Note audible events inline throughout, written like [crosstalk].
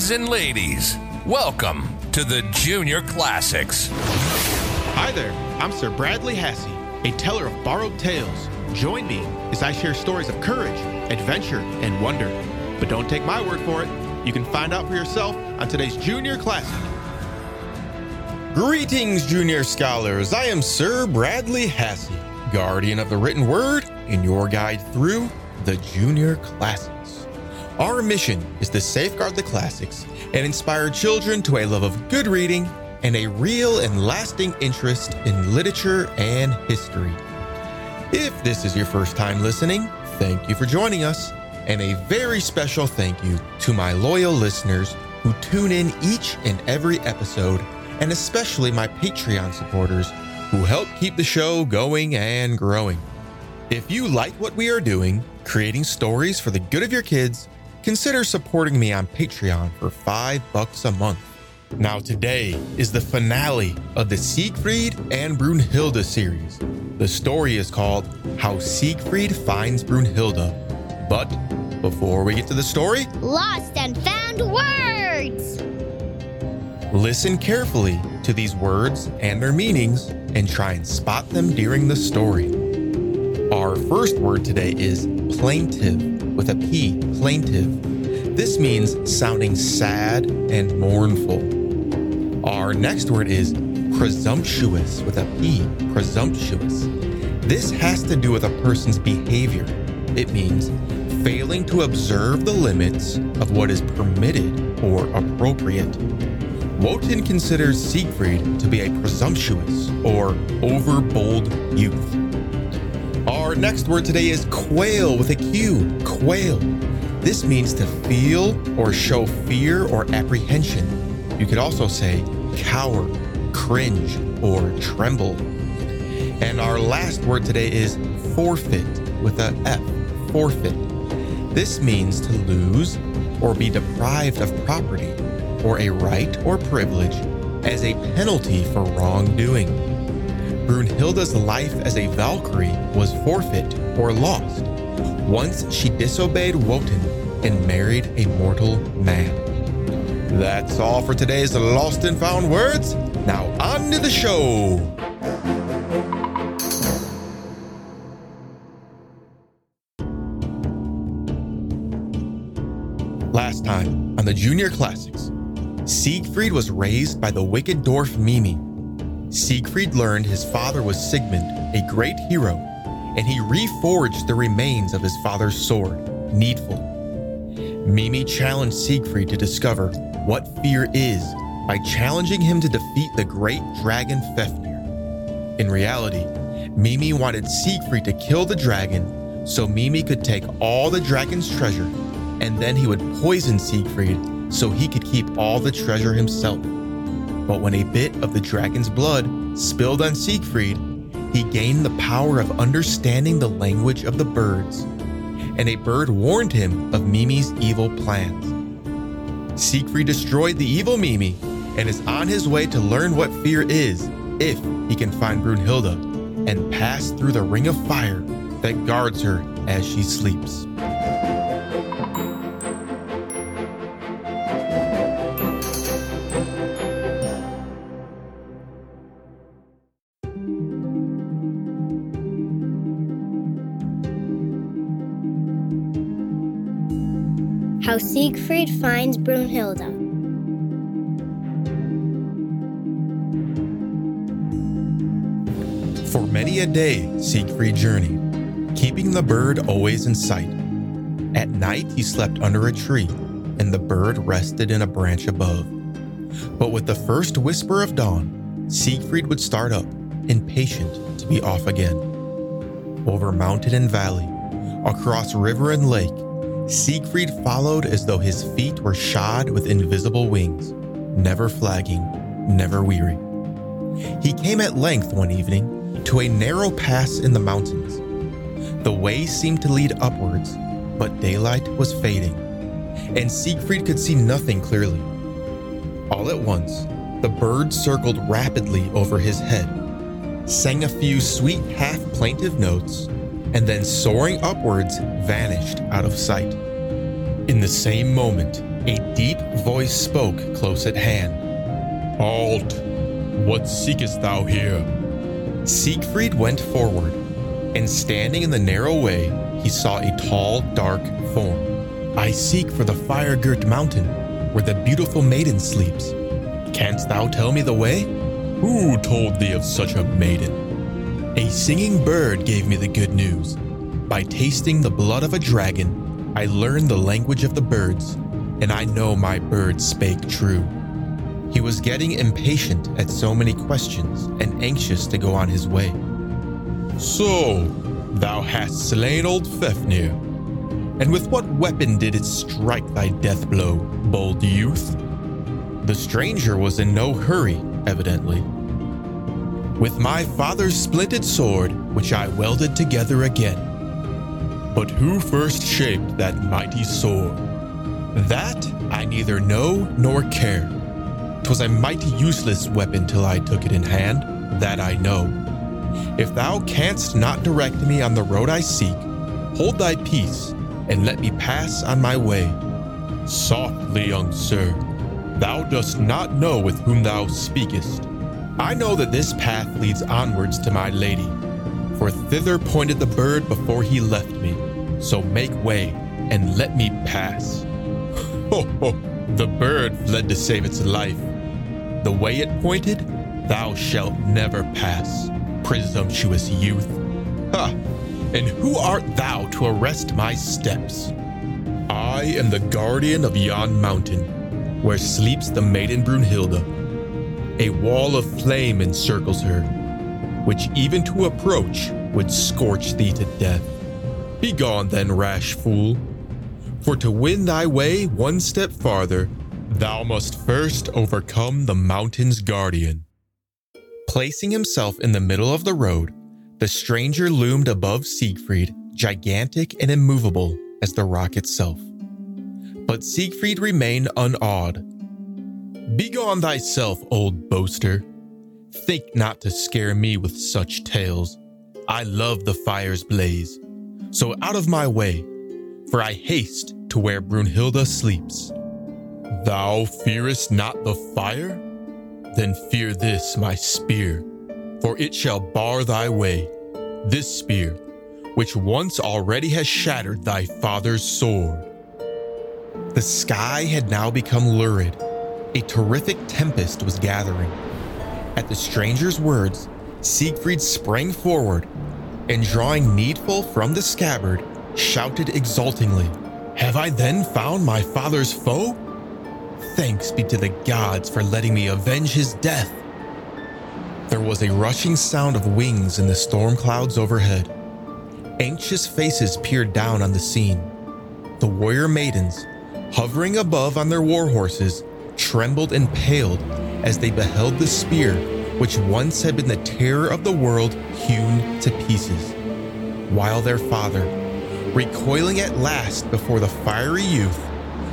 Lads and ladies, welcome to the Junior Classics. Hi there, I'm Sir Bradley Hasse, a teller of borrowed tales. Join me as I share stories of courage, adventure, and wonder. But don't take my word for it. You can find out for yourself on today's Junior Classic. Greetings, junior scholars. I am Sir Bradley Hasse, guardian of the written word and your guide through the Junior Classics. Our mission is to safeguard the classics and inspire children to a love of good reading and a real and lasting interest in literature and history. If this is your first time listening, thank you for joining us, and a very special thank you to my loyal listeners who tune in each and every episode, and especially my Patreon supporters who help keep the show going and growing. If you like what we are doing, creating stories for the good of your kids, consider supporting me on Patreon for 5 bucks a month. Now today is the finale of the Siegfried and Brunhilde series. The story is called How Siegfried Finds Brunhilde. But before we get to the story, Lost and found words! listen carefully to these words and their meanings and try and spot them during the story. Our first word today is plaintive with a P, plaintive. This means sounding sad and mournful. Our next word is presumptuous with a P, presumptuous. This has to do with a person's behavior. It means failing to observe the limits of what is permitted or appropriate. Wotan considers Siegfried to be a presumptuous or overbold youth. Our next word today is quail with a Q, quail. This means to feel or show fear or apprehension. You could also say cower, cringe, or tremble. And our last word today is forfeit with a F, forfeit. This means to lose or be deprived of property or a right or privilege as a penalty for wrongdoing. Brunhilde's life as a Valkyrie was forfeit or lost once she disobeyed Wotan and married a mortal man. That's all for today's Lost and Found Words. Now, on to the show. Last time on the Junior Classics, Siegfried was raised by the wicked dwarf Mimi. Siegfried learned his father was Sigmund, a great hero, and he reforged the remains of his father's sword, Needful. Mimi challenged Siegfried to discover what fear is by challenging him to defeat the great dragon Fafnir. In reality, Mimi wanted Siegfried to kill the dragon so Mimi could take all the dragon's treasure, and then he would poison Siegfried so he could keep all the treasure himself. But when a bit of the dragon's blood spilled on Siegfried, he gained the power of understanding the language of the birds, and a bird warned him of Mimi's evil plans. Siegfried destroyed the evil Mimi and is on his way to learn what fear is if he can find Brunhilde and pass through the ring of fire that guards her as she sleeps. Siegfried finds Brunhilde. For many a day, Siegfried journeyed, keeping the bird always in sight. At night, he slept under a tree, and the bird rested in a branch above. But with the first whisper of dawn, Siegfried would start up, impatient to be off again. Over mountain and valley, across river and lake, Siegfried followed as though his feet were shod with invisible wings, never flagging, never weary. He came at length one evening to a narrow pass in the mountains. The way seemed to lead upwards, but daylight was fading, and Siegfried could see nothing clearly. All at once, the bird circled rapidly over his head, sang a few sweet half plaintive notes, and then soaring upwards vanished out of sight. In the same moment, A deep voice spoke close at hand. Halt! What seekest thou here? Siegfried went forward, and standing in the narrow way, he saw a tall, dark form. I seek for the fire girt mountain, where the beautiful maiden sleeps. Canst thou tell me the way? Who told thee of such a maiden? A singing bird gave me the good news. By tasting the blood of a dragon, I learned the language of the birds, and I know my bird spake true. He was getting impatient at so many questions and anxious to go on his way. So, thou hast slain old Fafnir. And with what weapon did it strike thy death blow, bold youth? The stranger was in no hurry, evidently. With my father's splinted sword, which I welded together again. But who first shaped that mighty sword? That I neither know nor care. 'Twas a mighty useless weapon till I took it in hand, that I know. If thou canst not direct me on the road I seek, hold thy peace and let me pass on my way. Softly, young sir. Thou dost not know with whom thou speakest. I know that this path leads onwards to my lady, for thither pointed the bird before he left me. So make way and let me pass. [laughs] Ho ho! The bird fled to save its life. The way it pointed, thou shalt never pass, presumptuous youth. Ha! And who art thou to arrest my steps? I am the guardian of yon mountain, where sleeps the maiden Brunhilde. A wall of flame encircles her, which even to approach would scorch thee to death. Begone then, rash fool, for to win thy way one step farther, thou must first overcome the mountain's guardian. Placing himself in the middle of the road, the stranger loomed above Siegfried, gigantic and immovable as the rock itself. But Siegfried remained unawed. Begone thyself, old boaster. Think not to scare me with such tales. I love the fire's blaze. So out of my way, for I haste to where Brunhilde sleeps. Thou fearest not the fire? Then fear this, my spear, for it shall bar thy way. This spear, which once already has shattered thy father's sword. The sky had now become lurid. A terrific tempest was gathering. At the stranger's words, Siegfried sprang forward and, drawing Needful from the scabbard, shouted exultingly, Have I then found my father's foe? Thanks be to the gods for letting me avenge his death. There was a rushing sound of wings in the storm clouds overhead. Anxious faces peered down on the scene. The warrior maidens, hovering above on their war horses, trembled and paled as they beheld the spear which once had been the terror of the world hewn to pieces. While their father, recoiling at last before the fiery youth,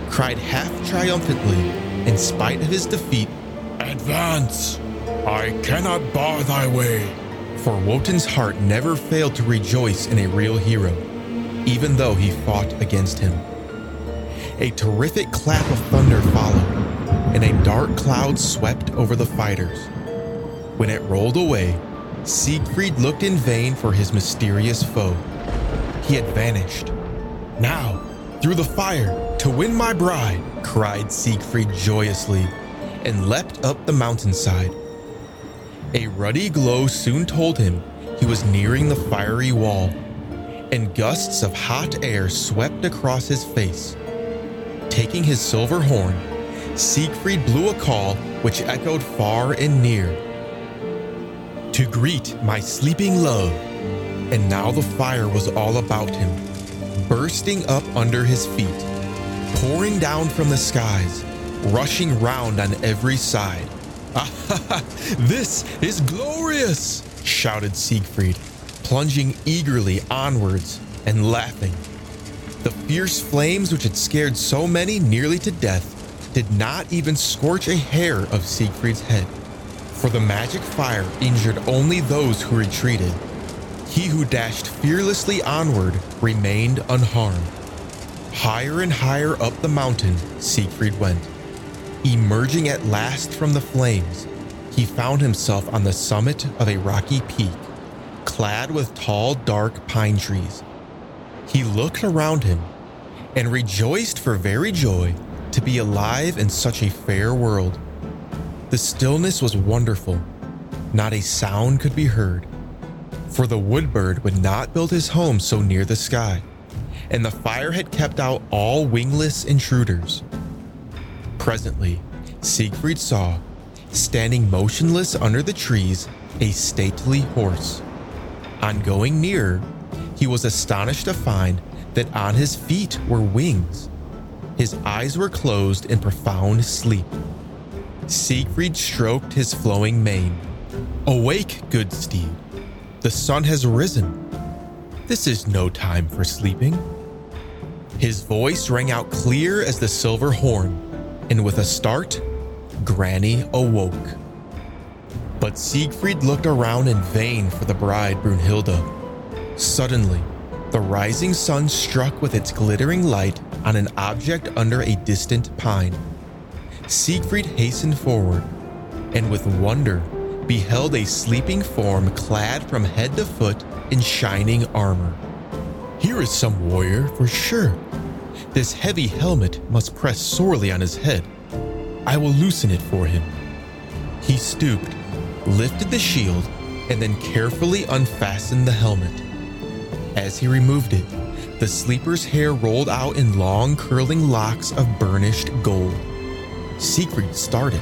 cried half triumphantly, in spite of his defeat, Advance! I cannot bar thy way. For Wotan's heart never failed to rejoice in a real hero, even though he fought against him. A terrific clap of thunder followed, and a dark cloud swept over the fighters. When it rolled away, Siegfried looked in vain for his mysterious foe. He had vanished. Now, through the fire, to win my bride, cried Siegfried joyously, and leapt up the mountainside. A ruddy glow soon told him he was nearing the fiery wall, and gusts of hot air swept across his face. Taking his silver horn, Siegfried blew a call which echoed far and near. To greet my sleeping love. And now the fire was all about him, bursting up under his feet, pouring down from the skies, rushing round on every side. Ah, [laughs] this is glorious! shouted Siegfried, plunging eagerly onwards and laughing. The fierce flames which had scared so many nearly to death did not even scorch a hair of Siegfried's head, for the magic fire injured only those who retreated. He who dashed fearlessly onward remained unharmed. Higher and higher up the mountain, Siegfried went. Emerging at last from the flames, he found himself on the summit of a rocky peak, clad with tall, dark pine trees. He looked around him and rejoiced for very joy to be alive in such a fair world. The stillness was wonderful. Not a sound could be heard, for the woodbird would not build his home so near the sky, and the fire had kept out all wingless intruders. Presently, Siegfried saw, standing motionless under the trees, a stately horse. On going nearer, he was astonished to find that on his feet were wings. His eyes were closed in profound sleep. Siegfried stroked his flowing mane. Awake, good steed. The sun has risen. This is no time for sleeping. His voice rang out clear as the silver horn, and with a start, Grane awoke. But Siegfried looked around in vain for the bride Brunhilde. Suddenly, the rising sun struck with its glittering light on an object under a distant pine. Siegfried hastened forward, and with wonder beheld a sleeping form clad from head to foot in shining armor. Here is some warrior for sure. This heavy helmet must press sorely on his head. I will loosen it for him. He stooped, lifted the shield, and then carefully unfastened the helmet. As he removed it, the sleeper's hair rolled out in long curling locks of burnished gold. Siegfried started.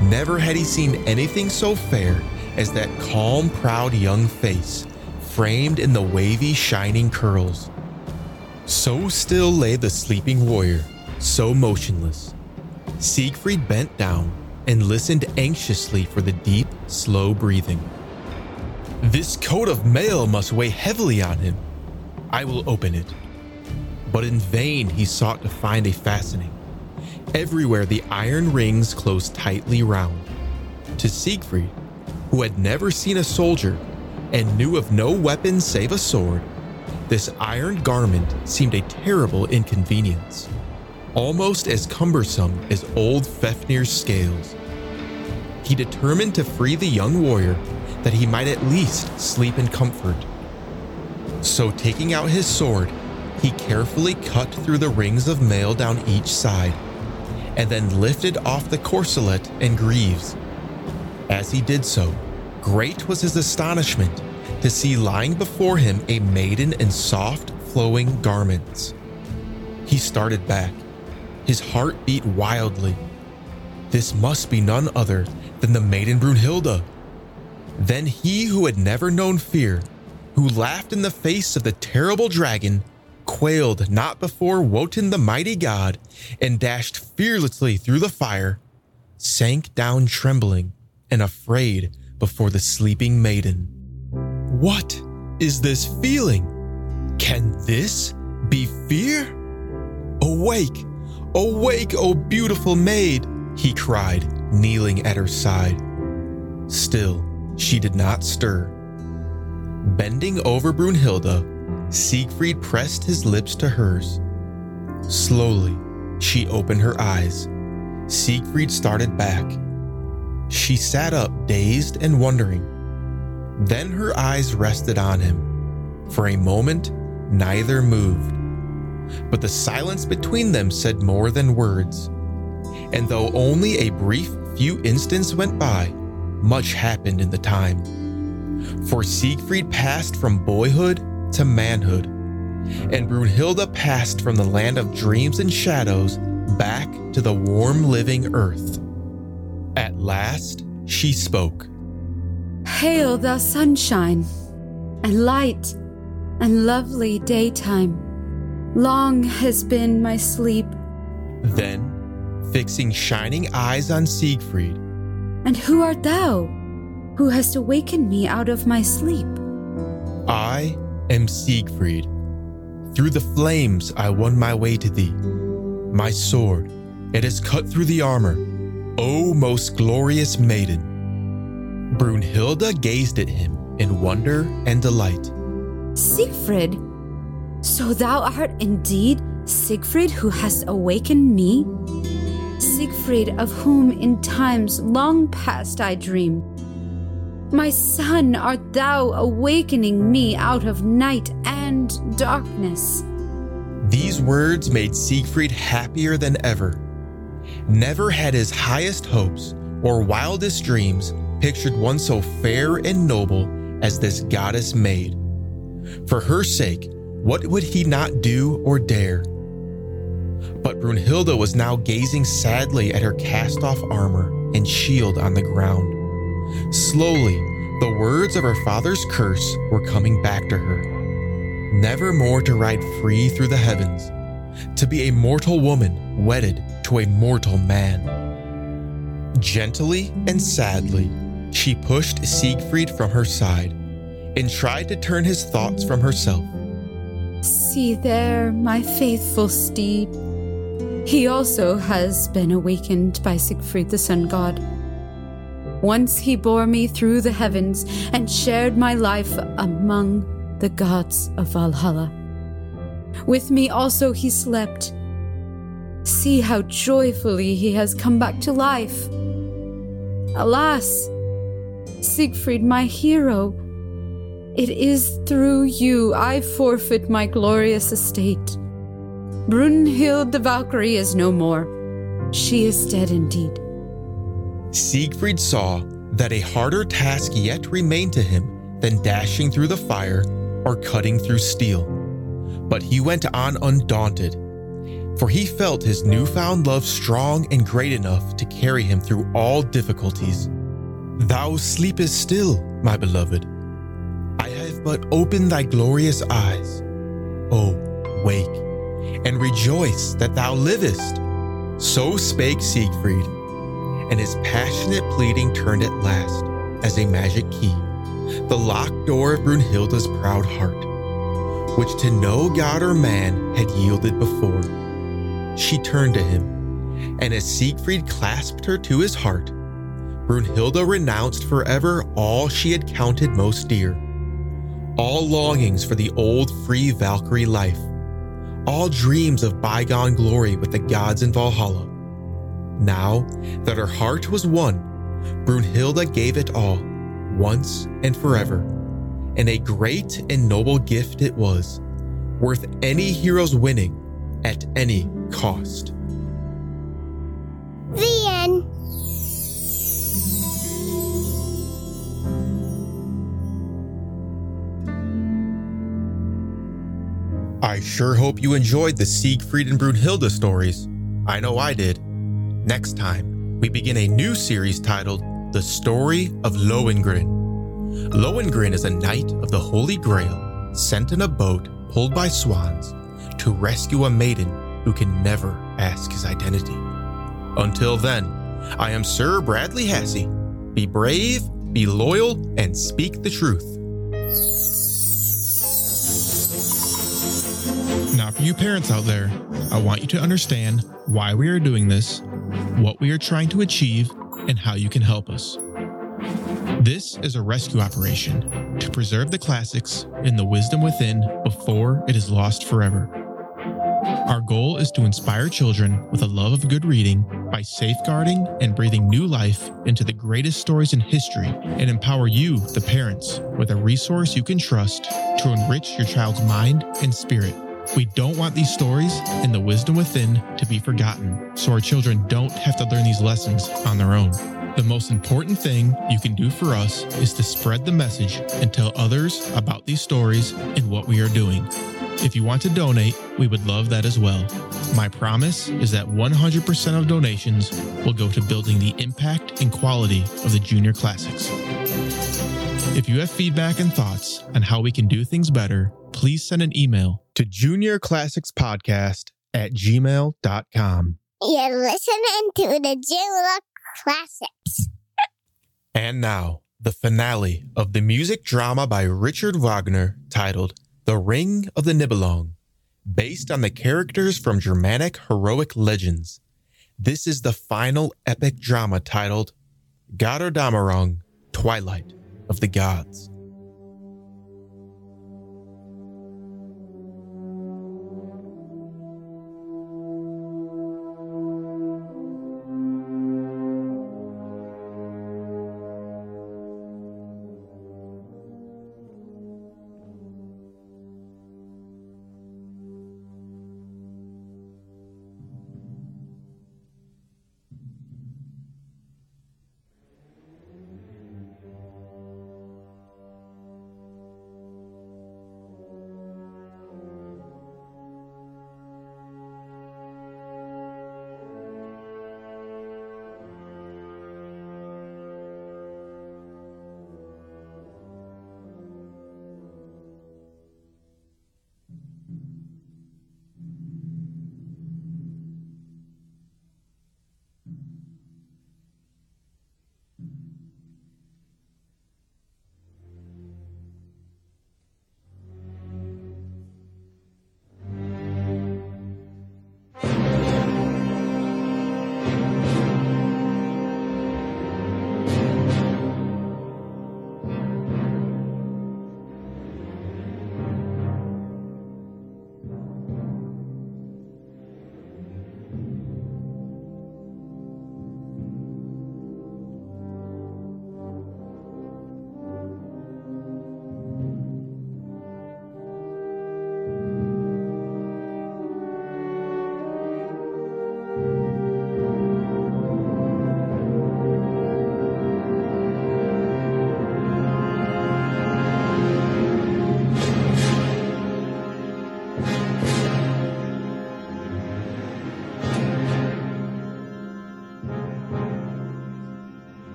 Never had he seen anything so fair as that calm, proud young face, framed in the wavy, shining curls. So still lay the sleeping warrior, so motionless. Siegfried bent down and listened anxiously for the deep, slow breathing. This coat of mail must weigh heavily on him. I will open it. But in vain he sought to find a fastening. Everywhere the iron rings closed tightly round. To Siegfried, who had never seen a soldier and knew of no weapon save a sword, this iron garment seemed a terrible inconvenience, almost as cumbersome as old Fafnir's scales. He determined to free the young warrior that he might at least sleep in comfort. So, taking out his sword, he carefully cut through the rings of mail down each side and then lifted off the corselet and greaves. As he did so, great was his astonishment to see lying before him a maiden in soft, flowing garments. He started back. His heart beat wildly. This must be none other than the maiden Brunhilde. Then he who had never known fear, who laughed in the face of the terrible dragon, quailed not before Wotan the mighty god, and dashed fearlessly through the fire, sank down trembling and afraid before the sleeping maiden. What is this feeling? Can this be fear? Awake, awake, O beautiful maid, he cried, kneeling at her side. Still, she did not stir. Bending over Brunhilde, Siegfried pressed his lips to hers. Slowly, she opened her eyes. Siegfried started back. She sat up, dazed and wondering. Then her eyes rested on him. For a moment, neither moved. But the silence between them said more than words. And though only a brief few instants went by, much happened in the time. For Siegfried passed from boyhood to manhood, and Brunhilde passed from the land of dreams and shadows back to the warm living earth. At last, she spoke. Hail, thou sunshine, and light, and lovely daytime. Long has been my sleep. Then, fixing shining eyes on Siegfried, And who art thou, who hast awakened me out of my sleep? I am Siegfried. Through the flames I won my way to thee. My sword, it has cut through the armor. O most glorious maiden! Brunhilde gazed at him in wonder and delight. Siegfried, so thou art indeed Siegfried who hast awakened me? Siegfried of whom in times long past I dreamed. My sun, art thou awakening me out of night and darkness? These words made Siegfried happier than ever. Never had his highest hopes or wildest dreams pictured one so fair and noble as this goddess maid. For her sake, what would he not do or dare? But Brunhilde was now gazing sadly at her cast off armor and shield on the ground. Slowly, the words of her father's curse were coming back to her. Never more to ride free through the heavens, to be a mortal woman wedded to a mortal man. Gently and sadly, she pushed Siegfried from her side and tried to turn his thoughts from herself. See there, my faithful steed. He also has been awakened by Siegfried the sun god. Once he bore me through the heavens and shared my life among the gods of Valhalla. With me also he slept. See how joyfully he has come back to life. Alas, Siegfried, my hero, it is through you I forfeit my glorious estate. Brunhild the Valkyrie is no more. She is dead indeed. Siegfried saw that a harder task yet remained to him than dashing through the fire or cutting through steel. But he went on undaunted, for he felt his newfound love strong and great enough to carry him through all difficulties. Thou sleepest still, my beloved. I have but opened thy glorious eyes. Oh, wake, and rejoice that thou livest. So spake Siegfried, and his passionate pleading turned at last, as a magic key, the locked door of Brunhilde's proud heart, which to no god or man had yielded before. She turned to him, and as Siegfried clasped her to his heart, Brunhilde renounced forever all she had counted most dear. All longings for the old free Valkyrie life, all dreams of bygone glory with the gods in Valhalla. Now that her heart was won, Brunhilde gave it all, once and forever. And a great and noble gift it was, worth any hero's winning at any cost. I sure hope you enjoyed the Siegfried and Brunhilde stories. I know I did. Next time, we begin a new series titled The Story of Lohengrin. Lohengrin is a knight of the Holy Grail sent in a boat pulled by swans to rescue a maiden who can never ask his identity. Until then, I am Sir Bradley Hasse. Be brave, be loyal, and speak the truth. Now, for you parents out there, I want you to understand why we are doing this, what we are trying to achieve, and how you can help us. This is a rescue operation to preserve the classics and the wisdom within before it is lost forever. Our goal is to inspire children with a love of good reading by safeguarding and breathing new life into the greatest stories in history and empower you, the parents, with a resource you can trust to enrich your child's mind and spirit. We don't want these stories and the wisdom within to be forgotten, so our children don't have to learn these lessons on their own. The most important thing you can do for us is to spread the message and tell others about these stories and what we are doing. If you want to donate, we would love that as well. My promise is that 100% of donations will go to building the impact and quality of the Junior Classics. If you have feedback and thoughts on how we can do things better, please send an email To juniorclassicspodcast Classics Podcast at gmail.com. You're listening to the Junior Classics. And now, the finale of the music drama by Richard Wagner titled The Ring of the Nibelung, based on the characters from Germanic heroic legends. This is the final epic drama titled Götterdämmerung, Twilight of the Gods.